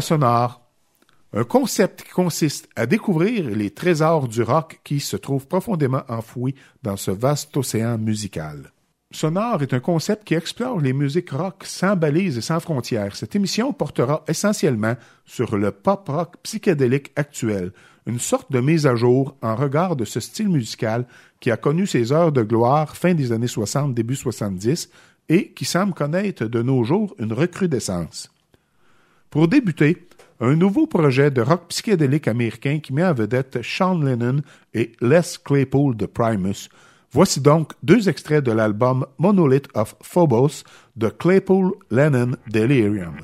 Sonar, un concept qui consiste à découvrir les trésors du rock qui se trouvent profondément enfouis dans ce vaste océan musical. Sonar est un concept qui explore les musiques rock sans balises et sans frontières. Cette émission portera essentiellement sur le pop rock psychédélique actuel, une sorte de mise à jour en regard de ce style musical qui a connu ses heures de gloire fin des années 60, début 70 et qui semble connaître de nos jours une recrudescence. Pour débuter, un nouveau projet de rock psychédélique américain qui met en vedette Sean Lennon et Les Claypool de Primus, Voici donc deux extraits de l'album Monolith of Phobos de Claypool Lennon Delirium.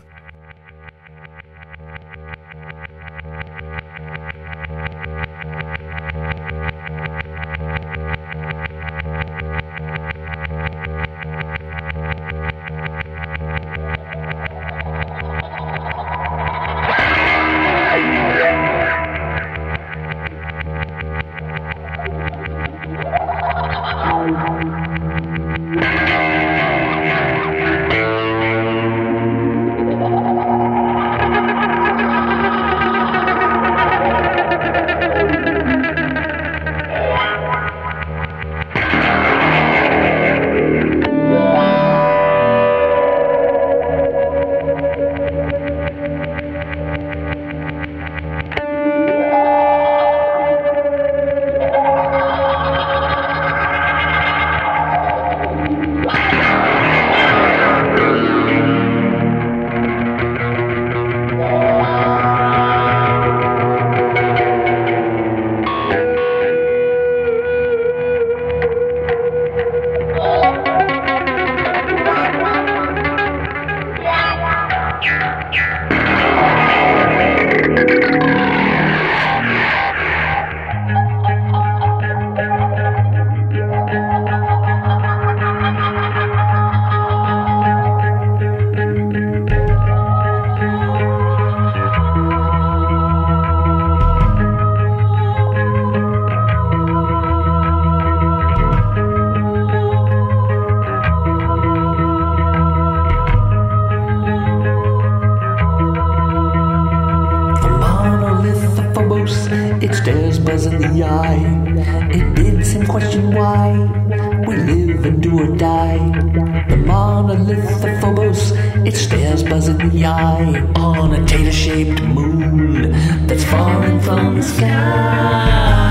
eye. It bids him question why we live and do or die. The monolith of Phobos, it stares Buzz in the eye on a tater shaped moon that's falling from the sky.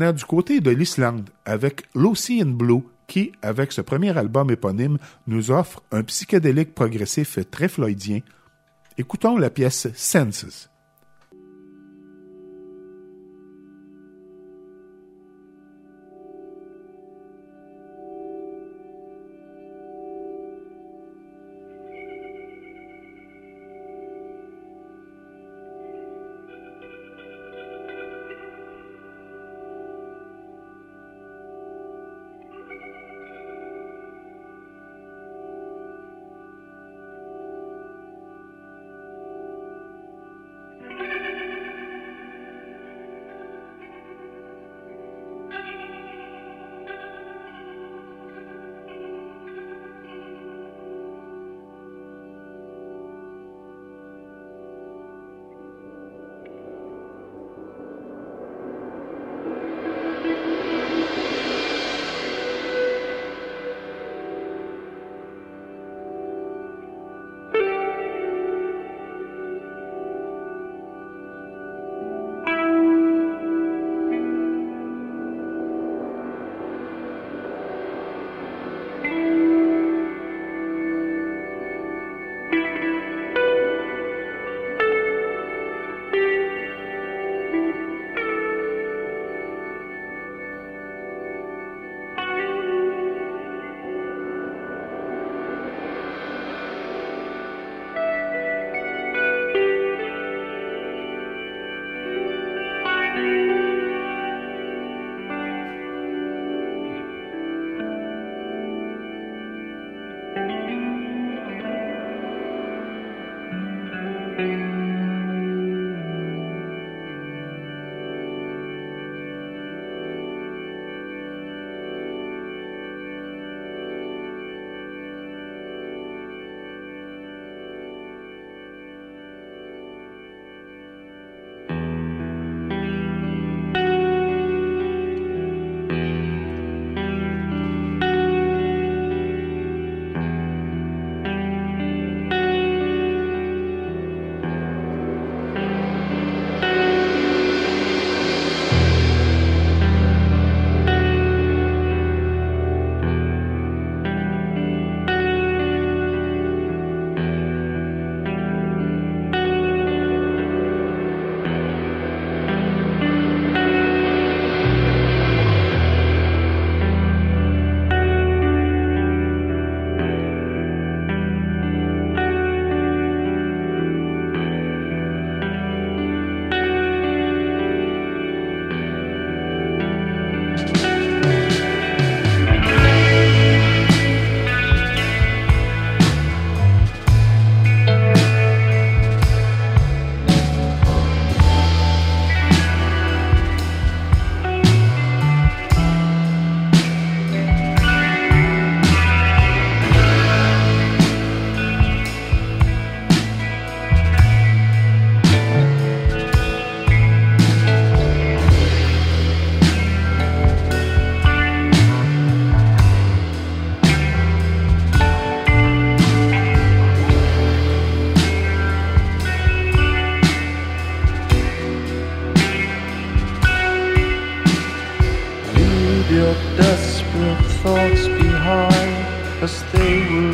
Maintenant du côté de l'Islande avec L'Ocean Blue qui, avec ce premier album éponyme, nous offre un psychédélique progressif très floydien. Écoutons la pièce Senses. as they.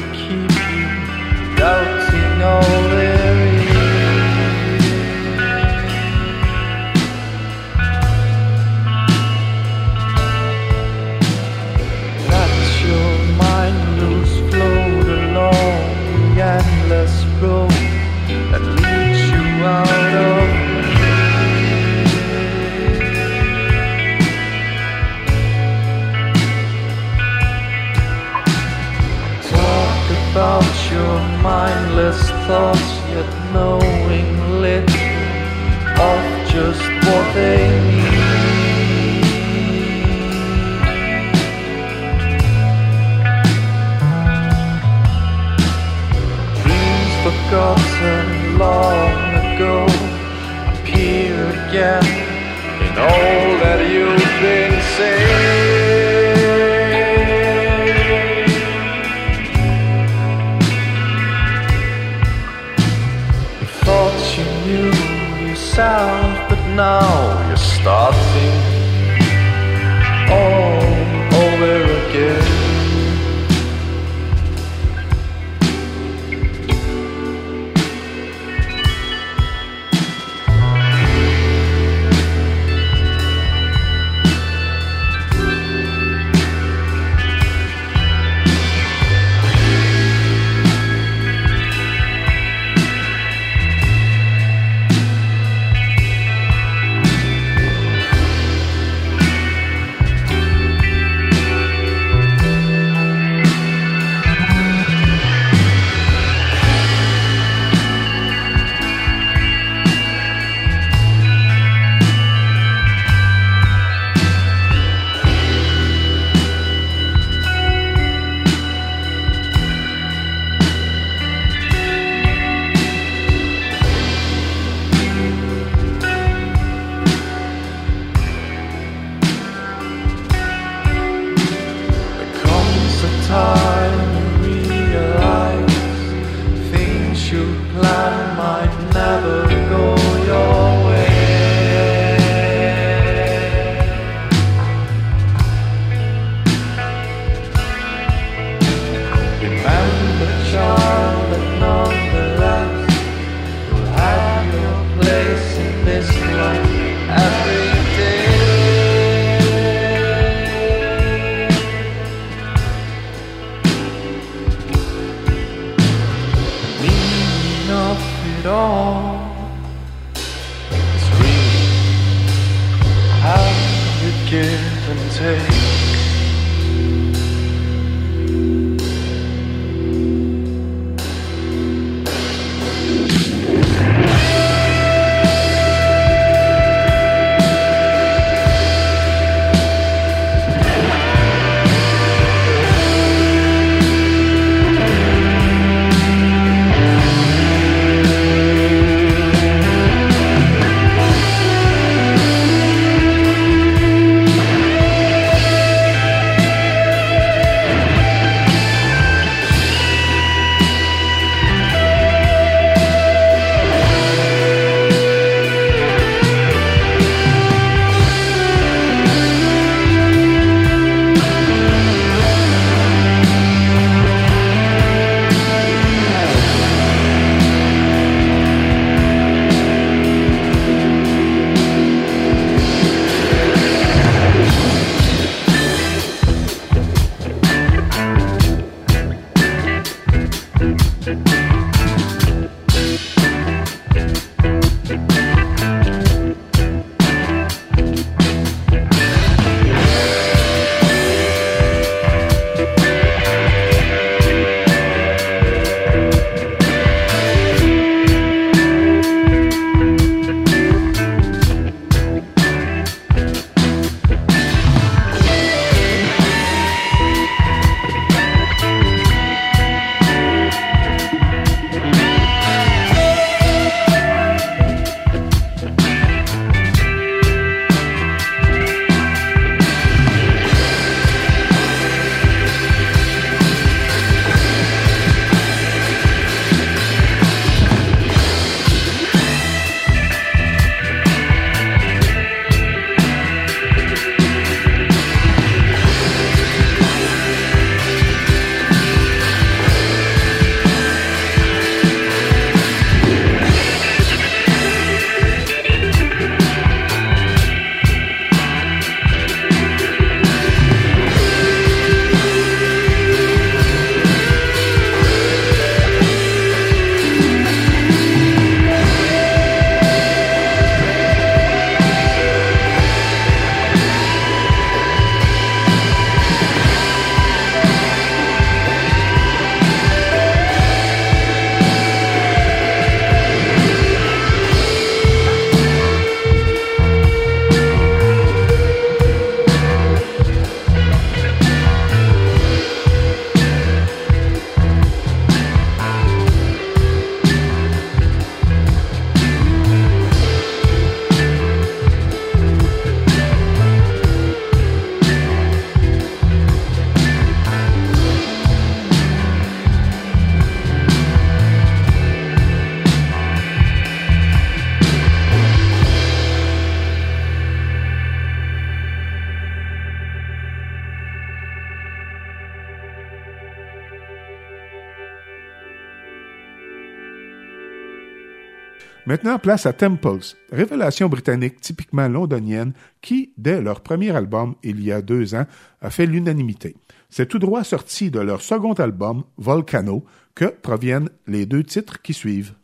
Maintenant, place à Temples, révélation britannique typiquement londonienne qui, dès leur premier album il y a deux ans, a fait l'unanimité. C'est tout droit sorti de leur second album, Volcano, que proviennent les deux titres qui suivent.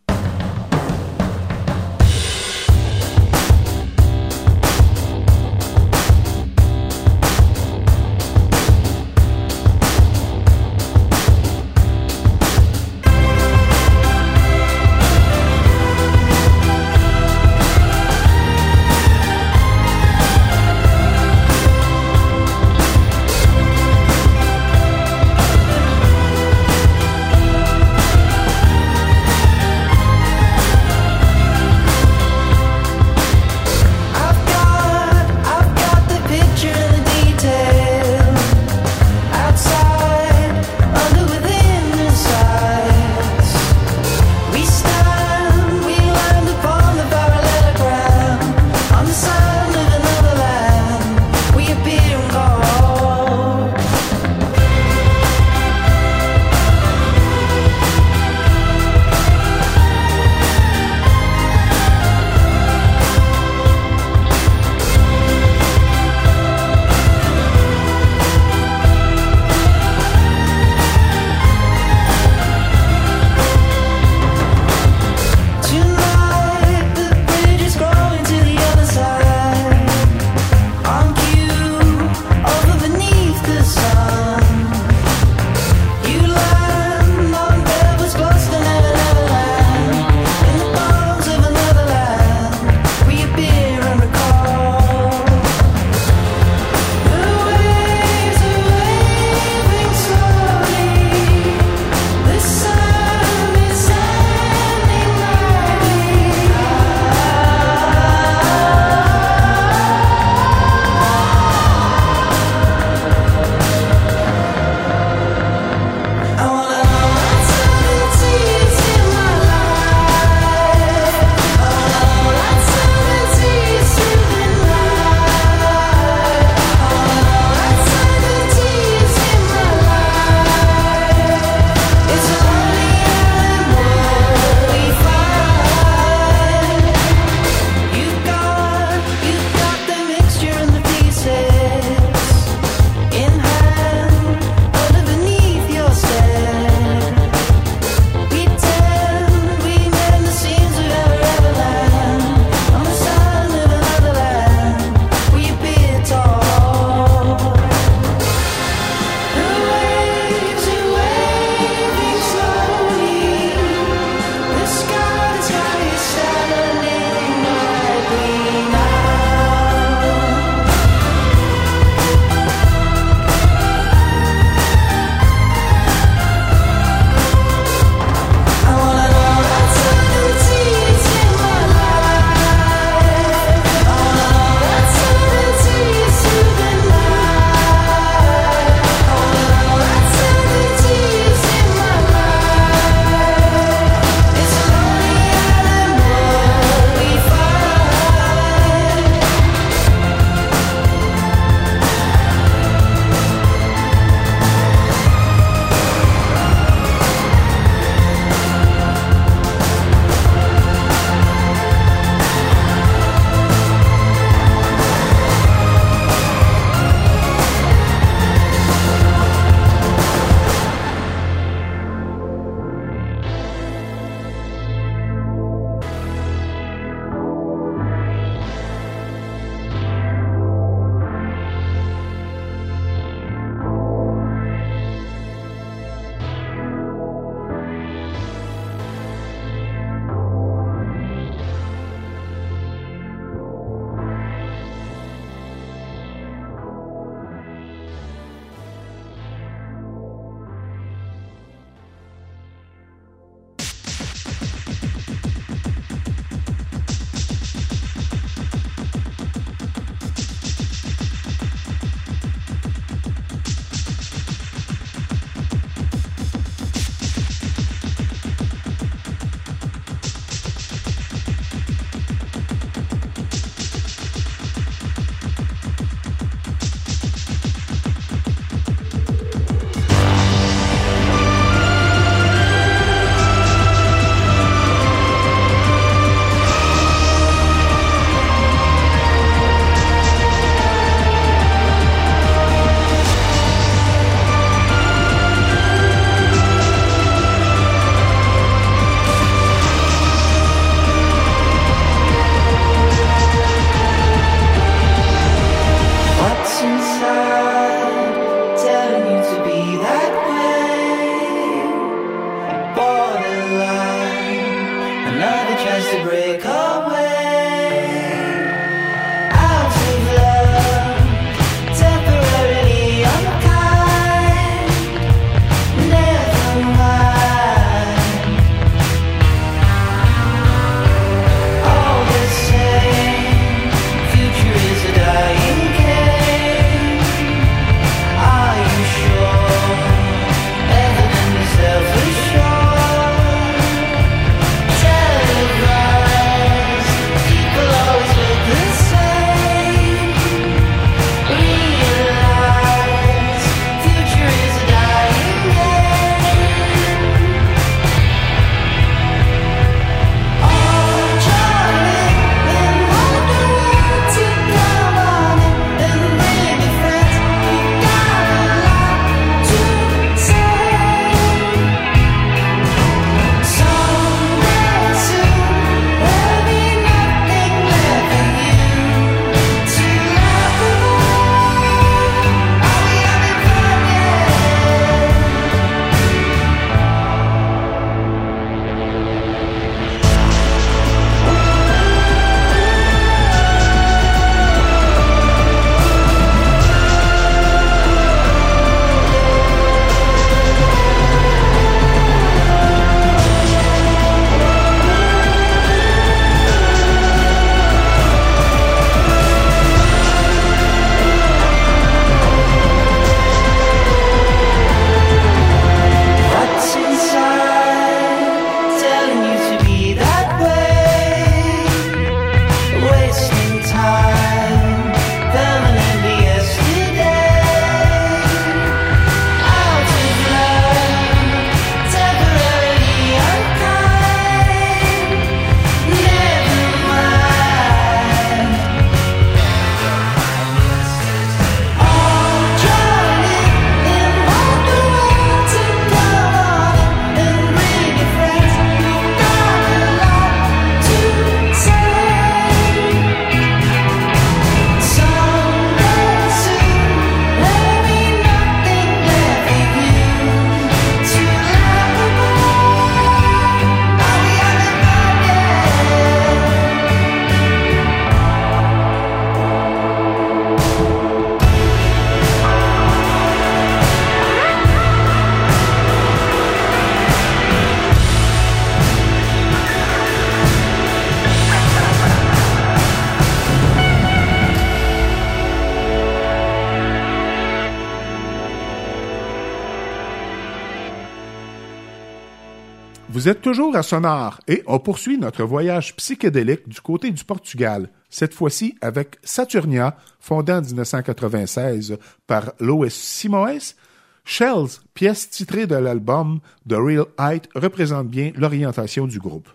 Vous êtes toujours à Sonar et on poursuit notre voyage psychédélique du côté du Portugal, cette fois-ci avec Saturnia, fondée en 1996 par Lois Simoes. Shells, pièce titrée de l'album The Real Height, représente bien l'orientation du groupe.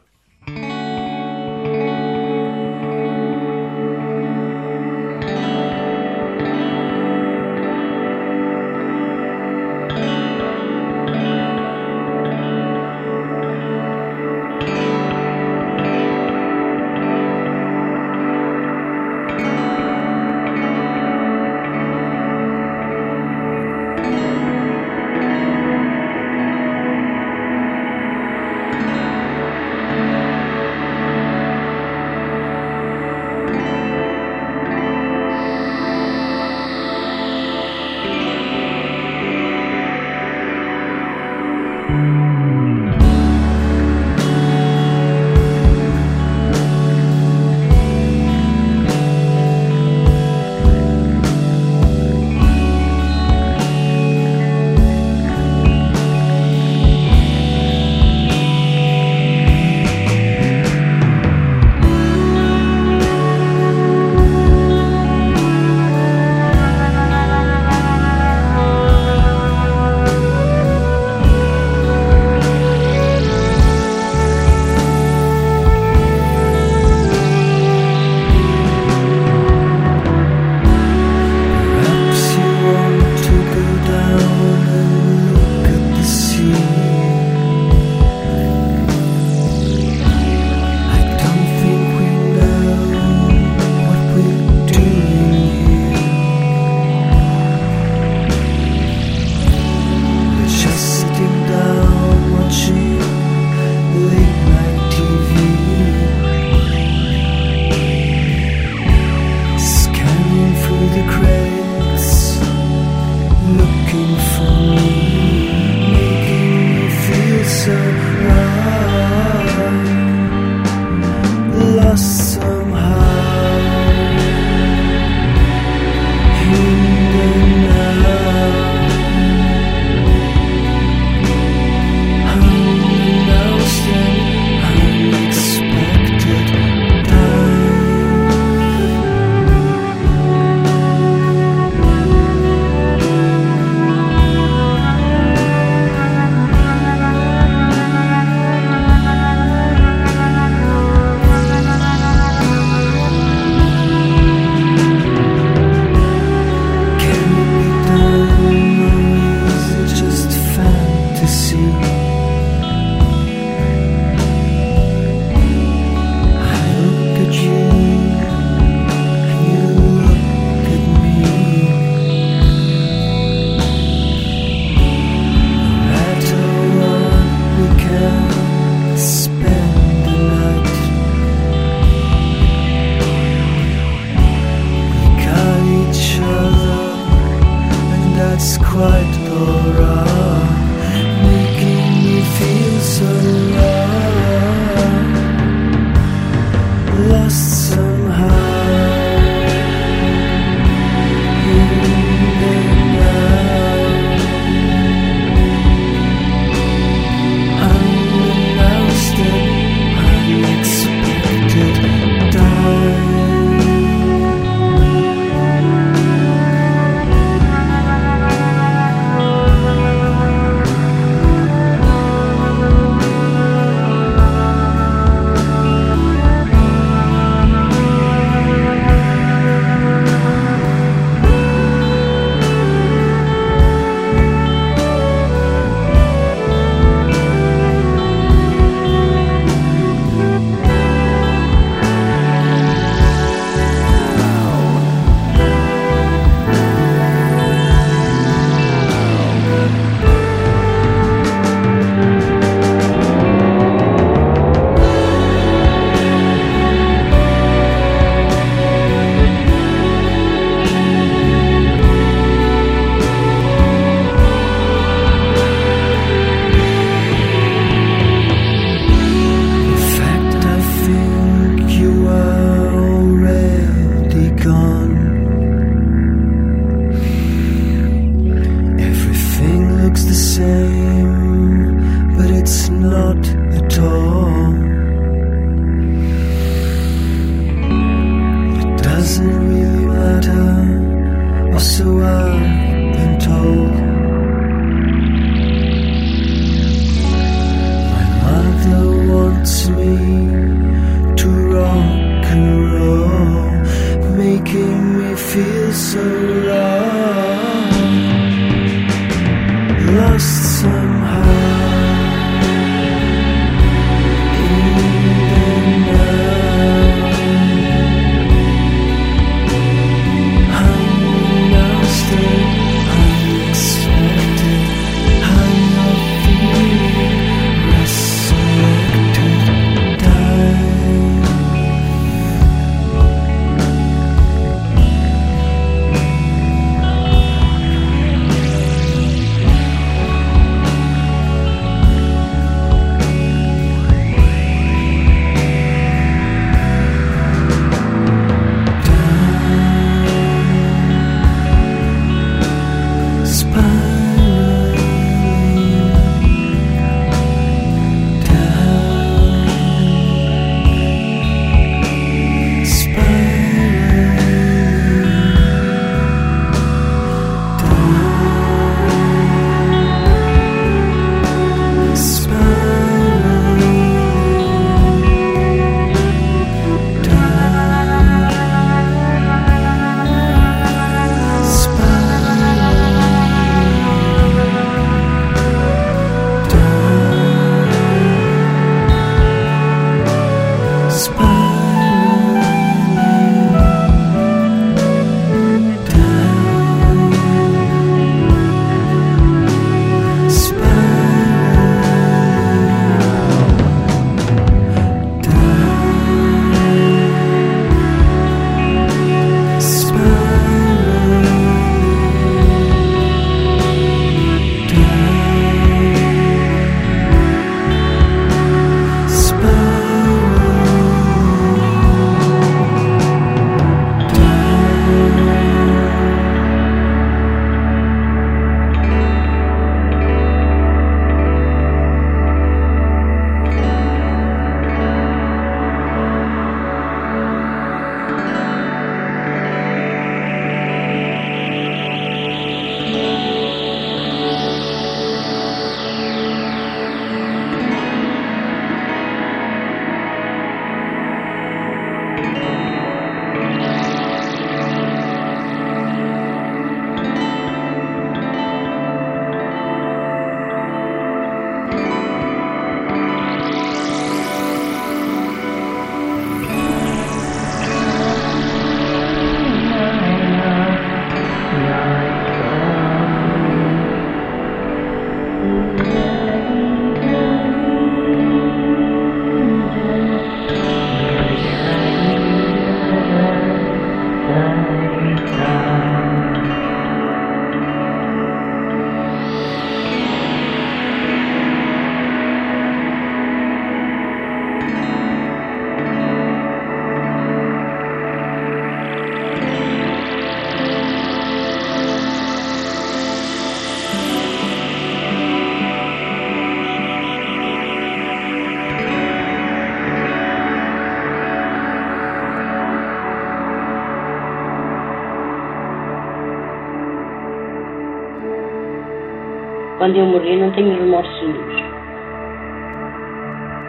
Quando eu morrer, não tenho remorsos nenhums.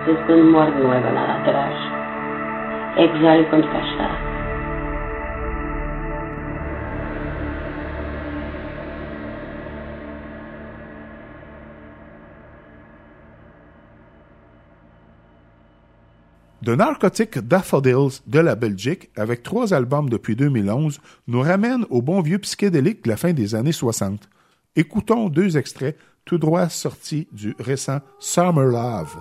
Sei que quando morre não leva nada atrás. É gozar enquanto cá está. The Narcotic Daffodils de la Belgique, avec trois albums depuis 2011, nous ramène au bon vieux psychédélique de la fin des années 60. Écoutons deux extraits tout droit sortis du récent Summer Love.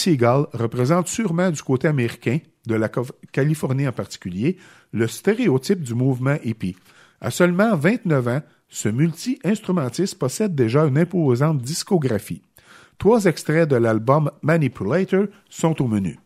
Seagal représente sûrement du côté américain, de la Californie en particulier, le stéréotype du mouvement hippie. À seulement 29 ans, ce multi-instrumentiste possède déjà une imposante discographie. Trois extraits de l'album Manipulator sont au menu.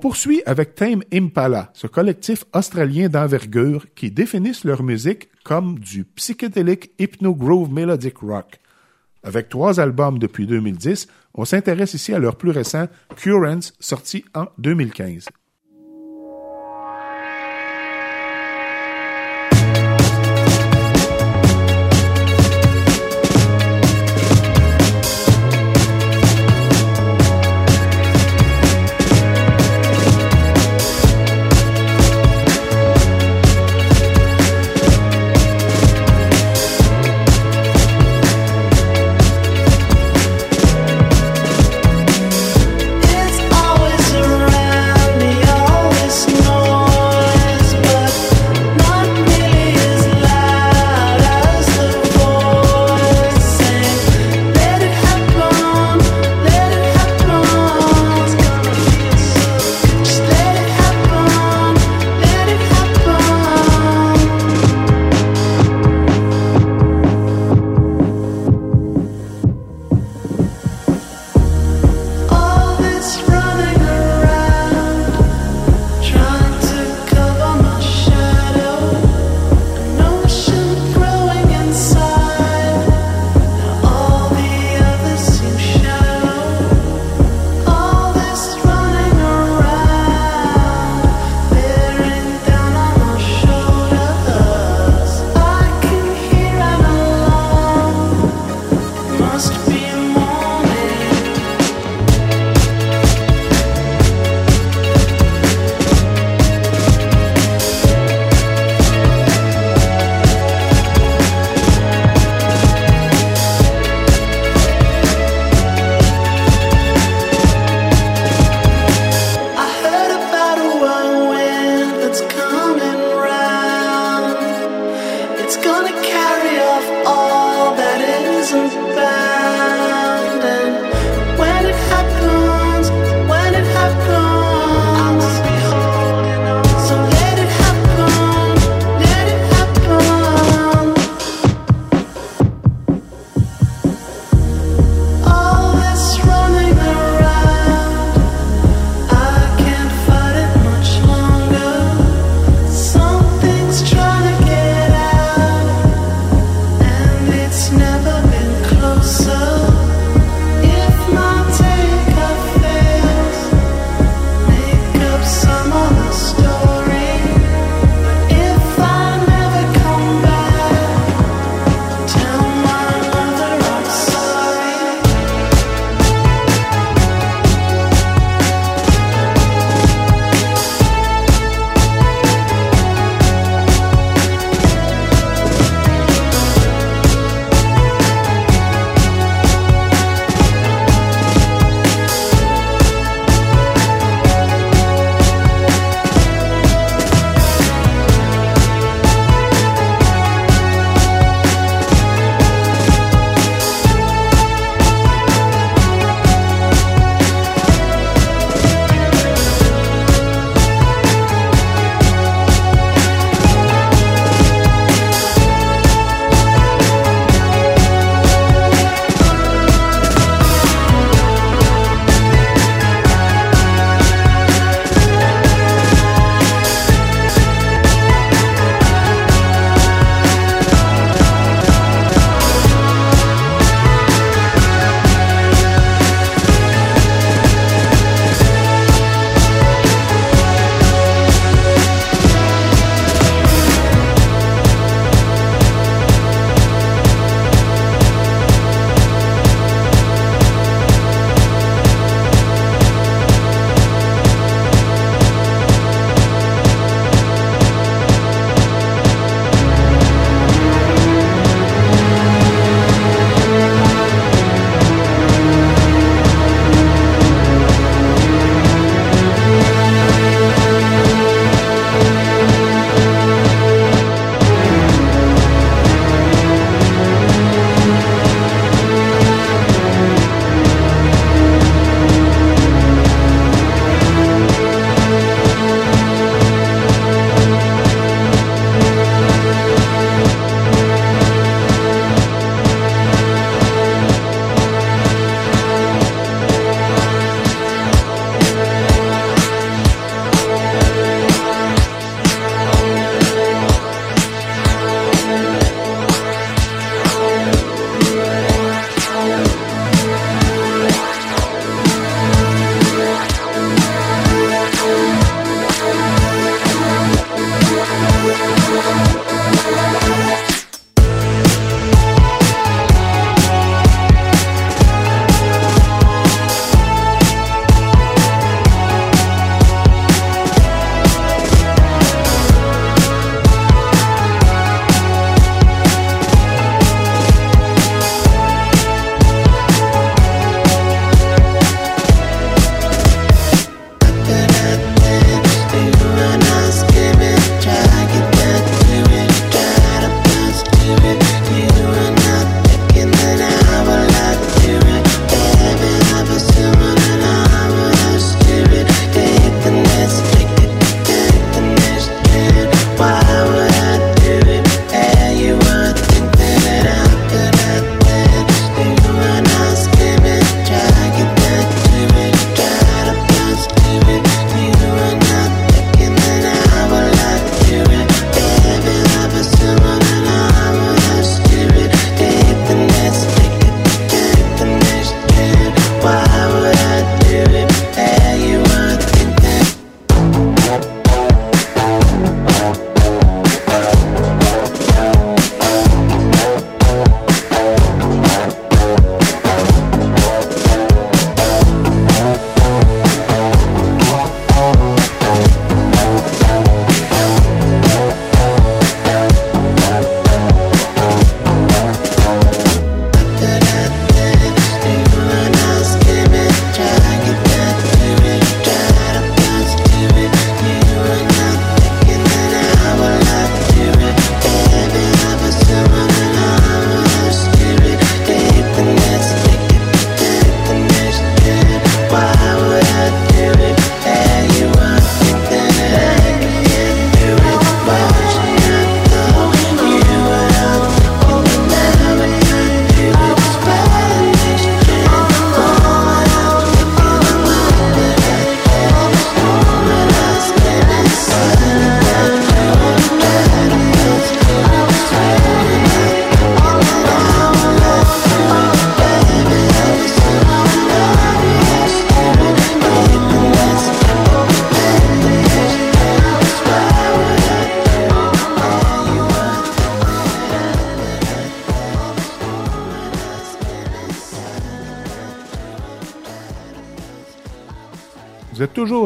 On poursuit avec Tame Impala, ce collectif australien d'envergure qui définissent leur musique comme du psychédélique hypnogroove melodic rock. Avec trois albums depuis 2010, on s'intéresse ici à leur plus récent Currents, sorti en 2015.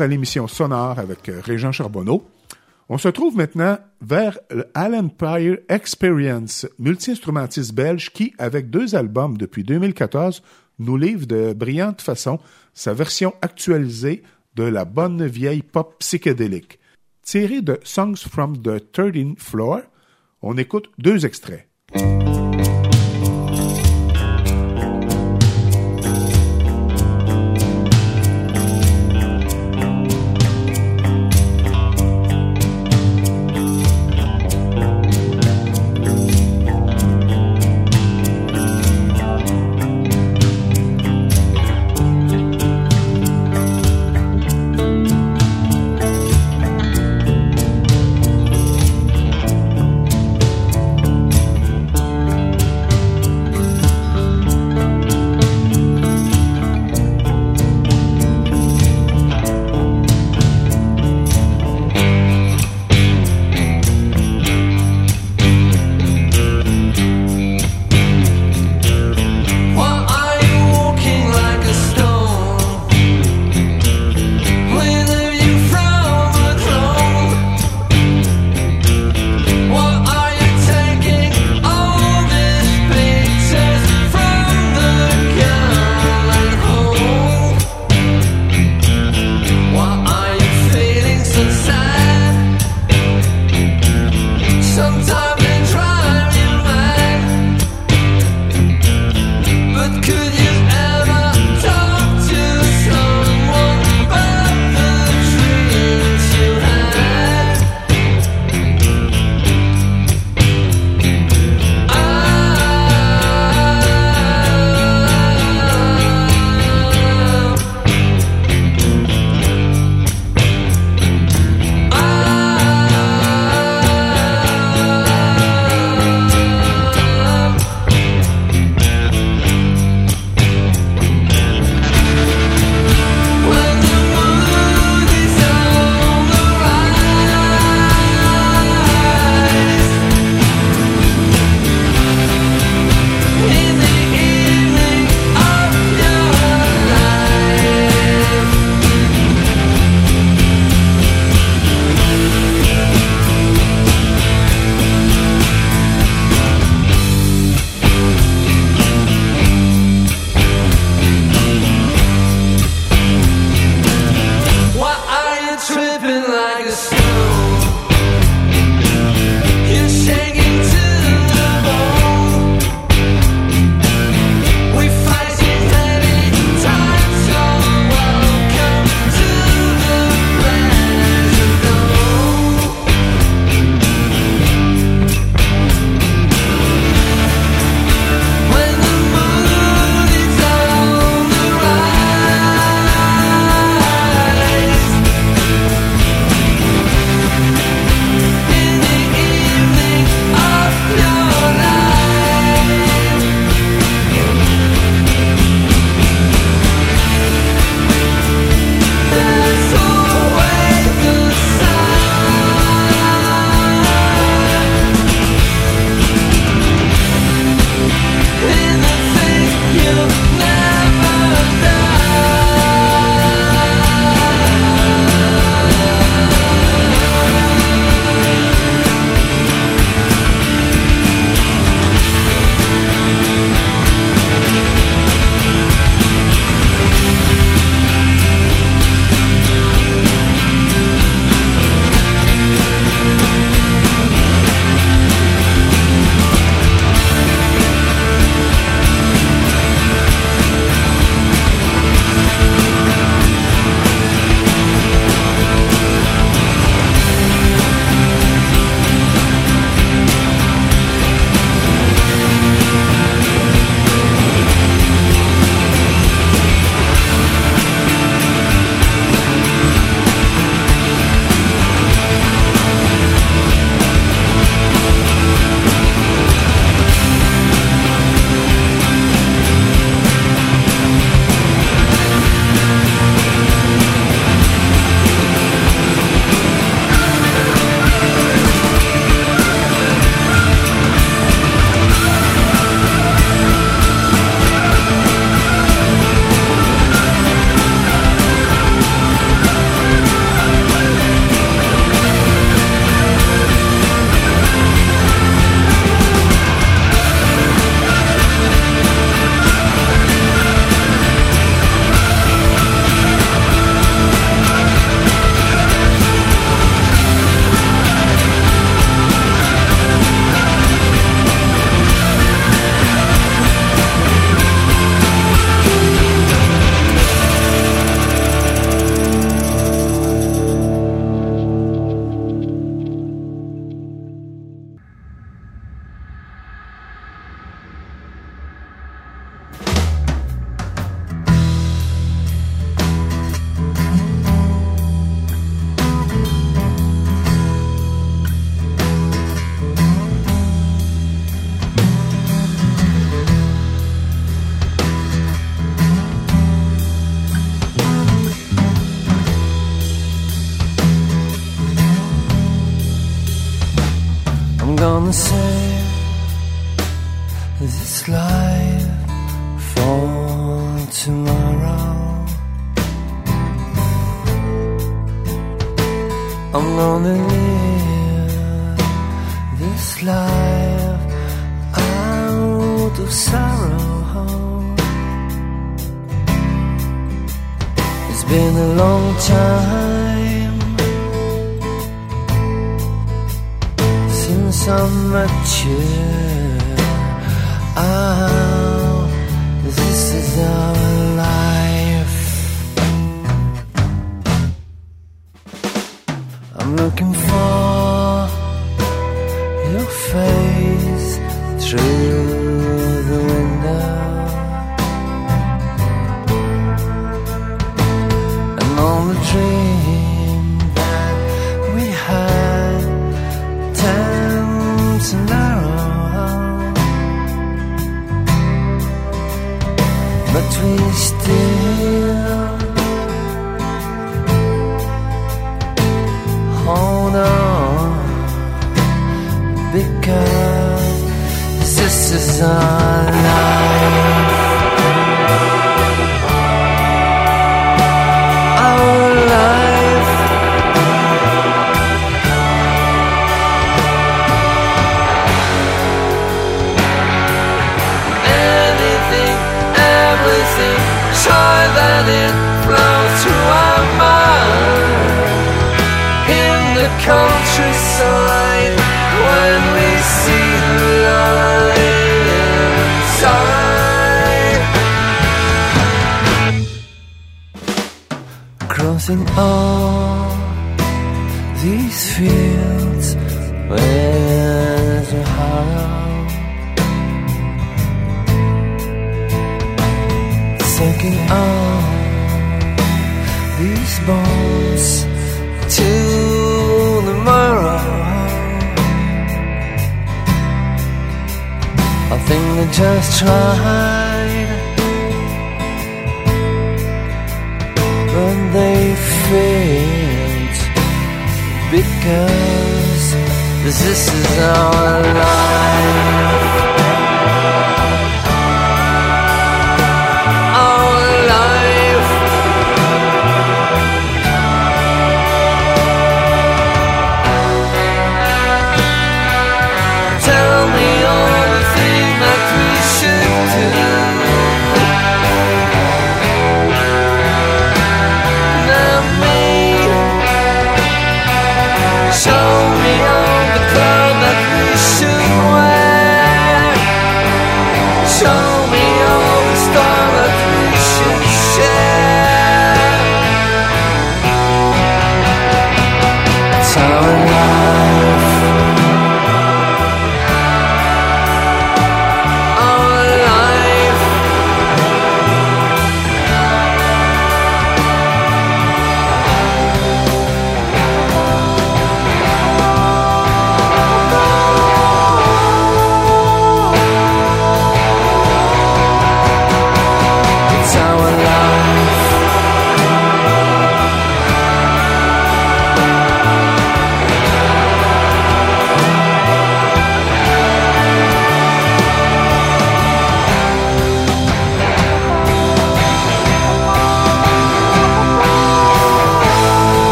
À l'émission Sonore avec euh, Régent Charbonneau. On se trouve maintenant vers Alan Empire Experience, multi-instrumentiste belge qui, avec deux albums depuis 2014, nous livre de brillante façon sa version actualisée de la bonne vieille pop psychédélique. Tiré de Songs from the 13th Floor, on écoute deux extraits.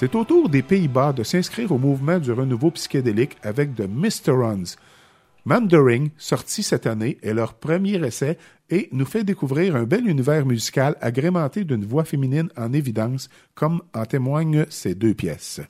C'est au tour des Pays-Bas de s'inscrire au mouvement du renouveau psychédélique avec The Mysterons. Mandaring, sorti cette année, est leur premier essai et nous fait découvrir un bel univers musical agrémenté d'une voix féminine en évidence, comme en témoignent ces deux pièces.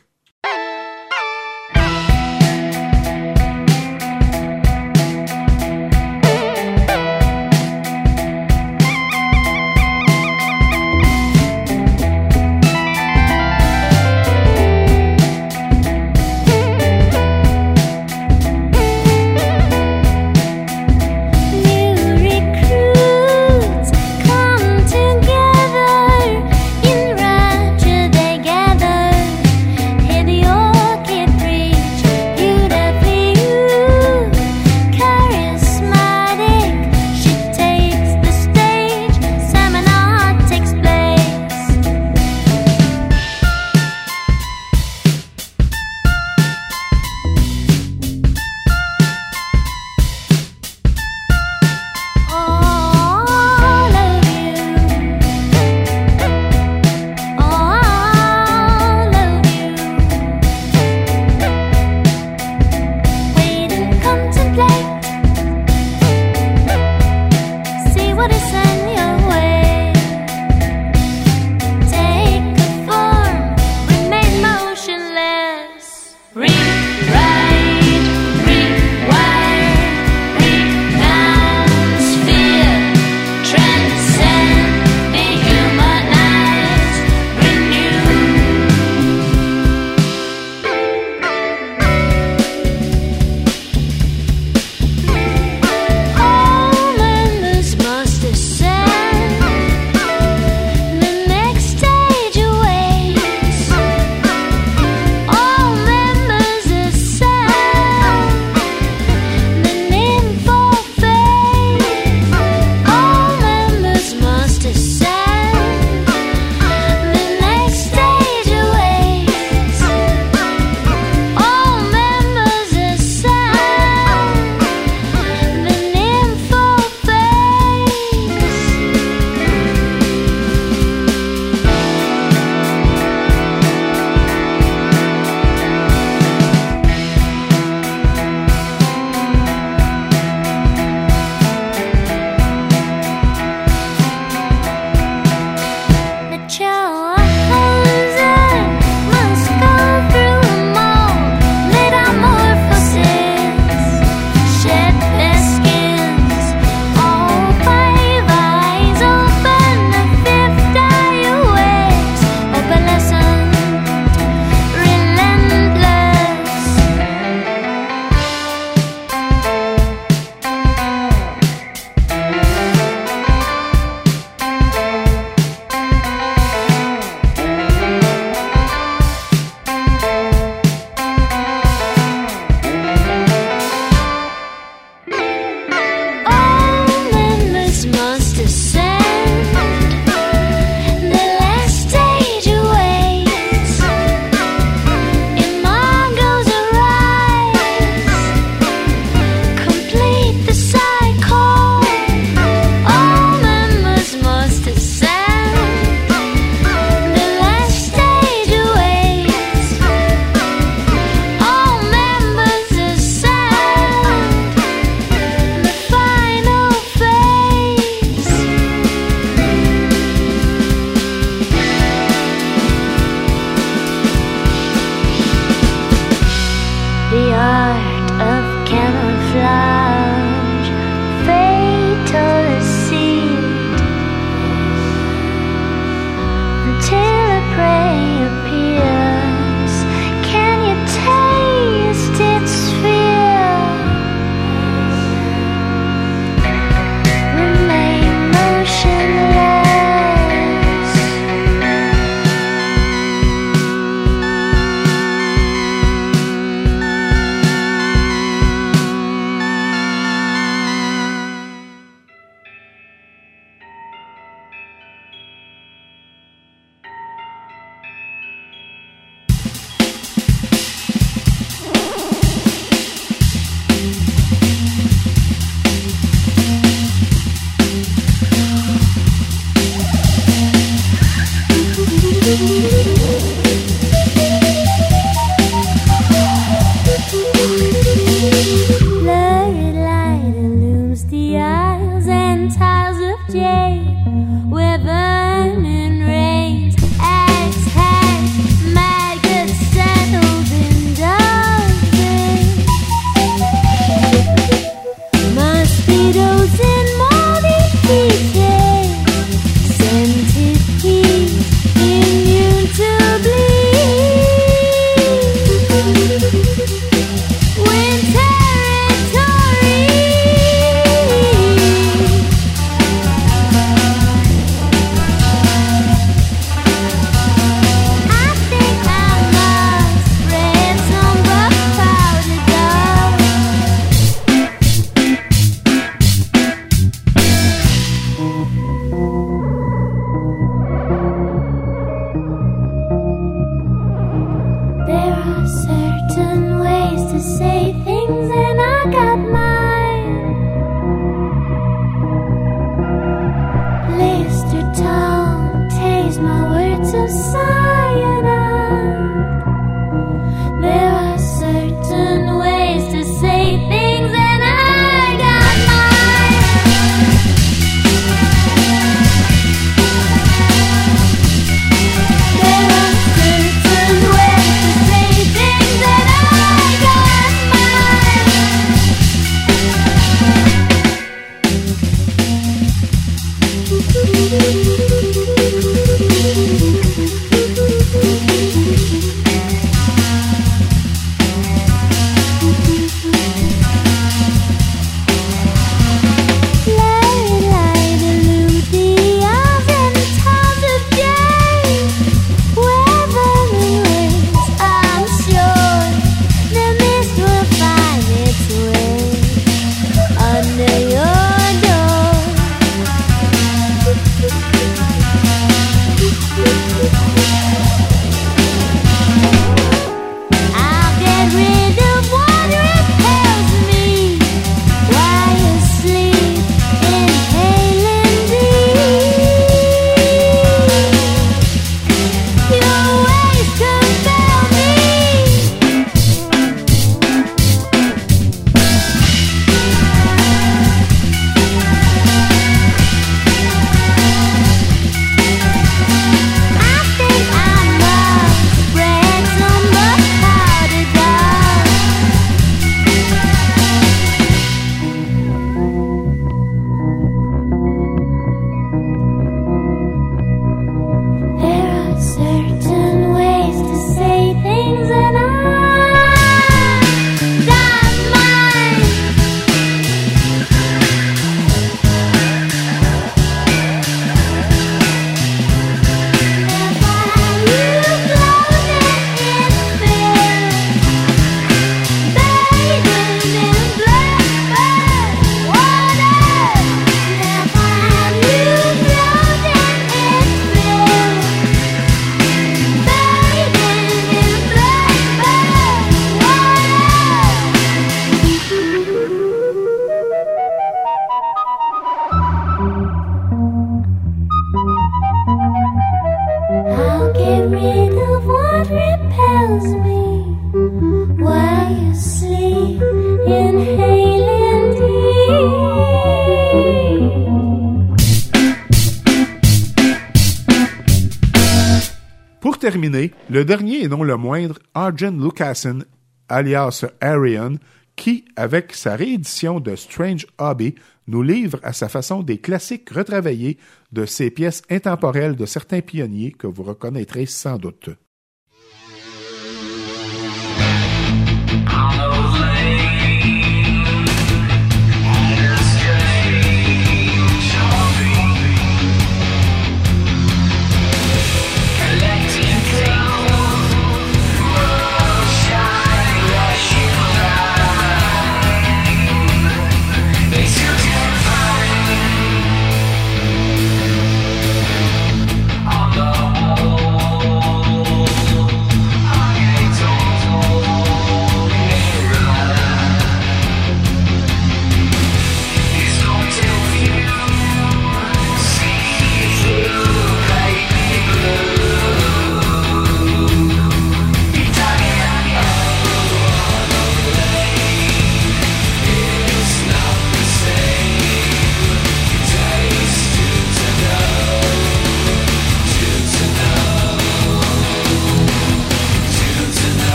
Non le moindre, Arjen Lucassen, alias Arion, qui, avec sa réédition de Strange Hobby, nous livre à sa façon des classiques retravaillés de ces pièces intemporelles de certains pionniers que vous reconnaîtrez sans doute.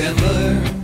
Settler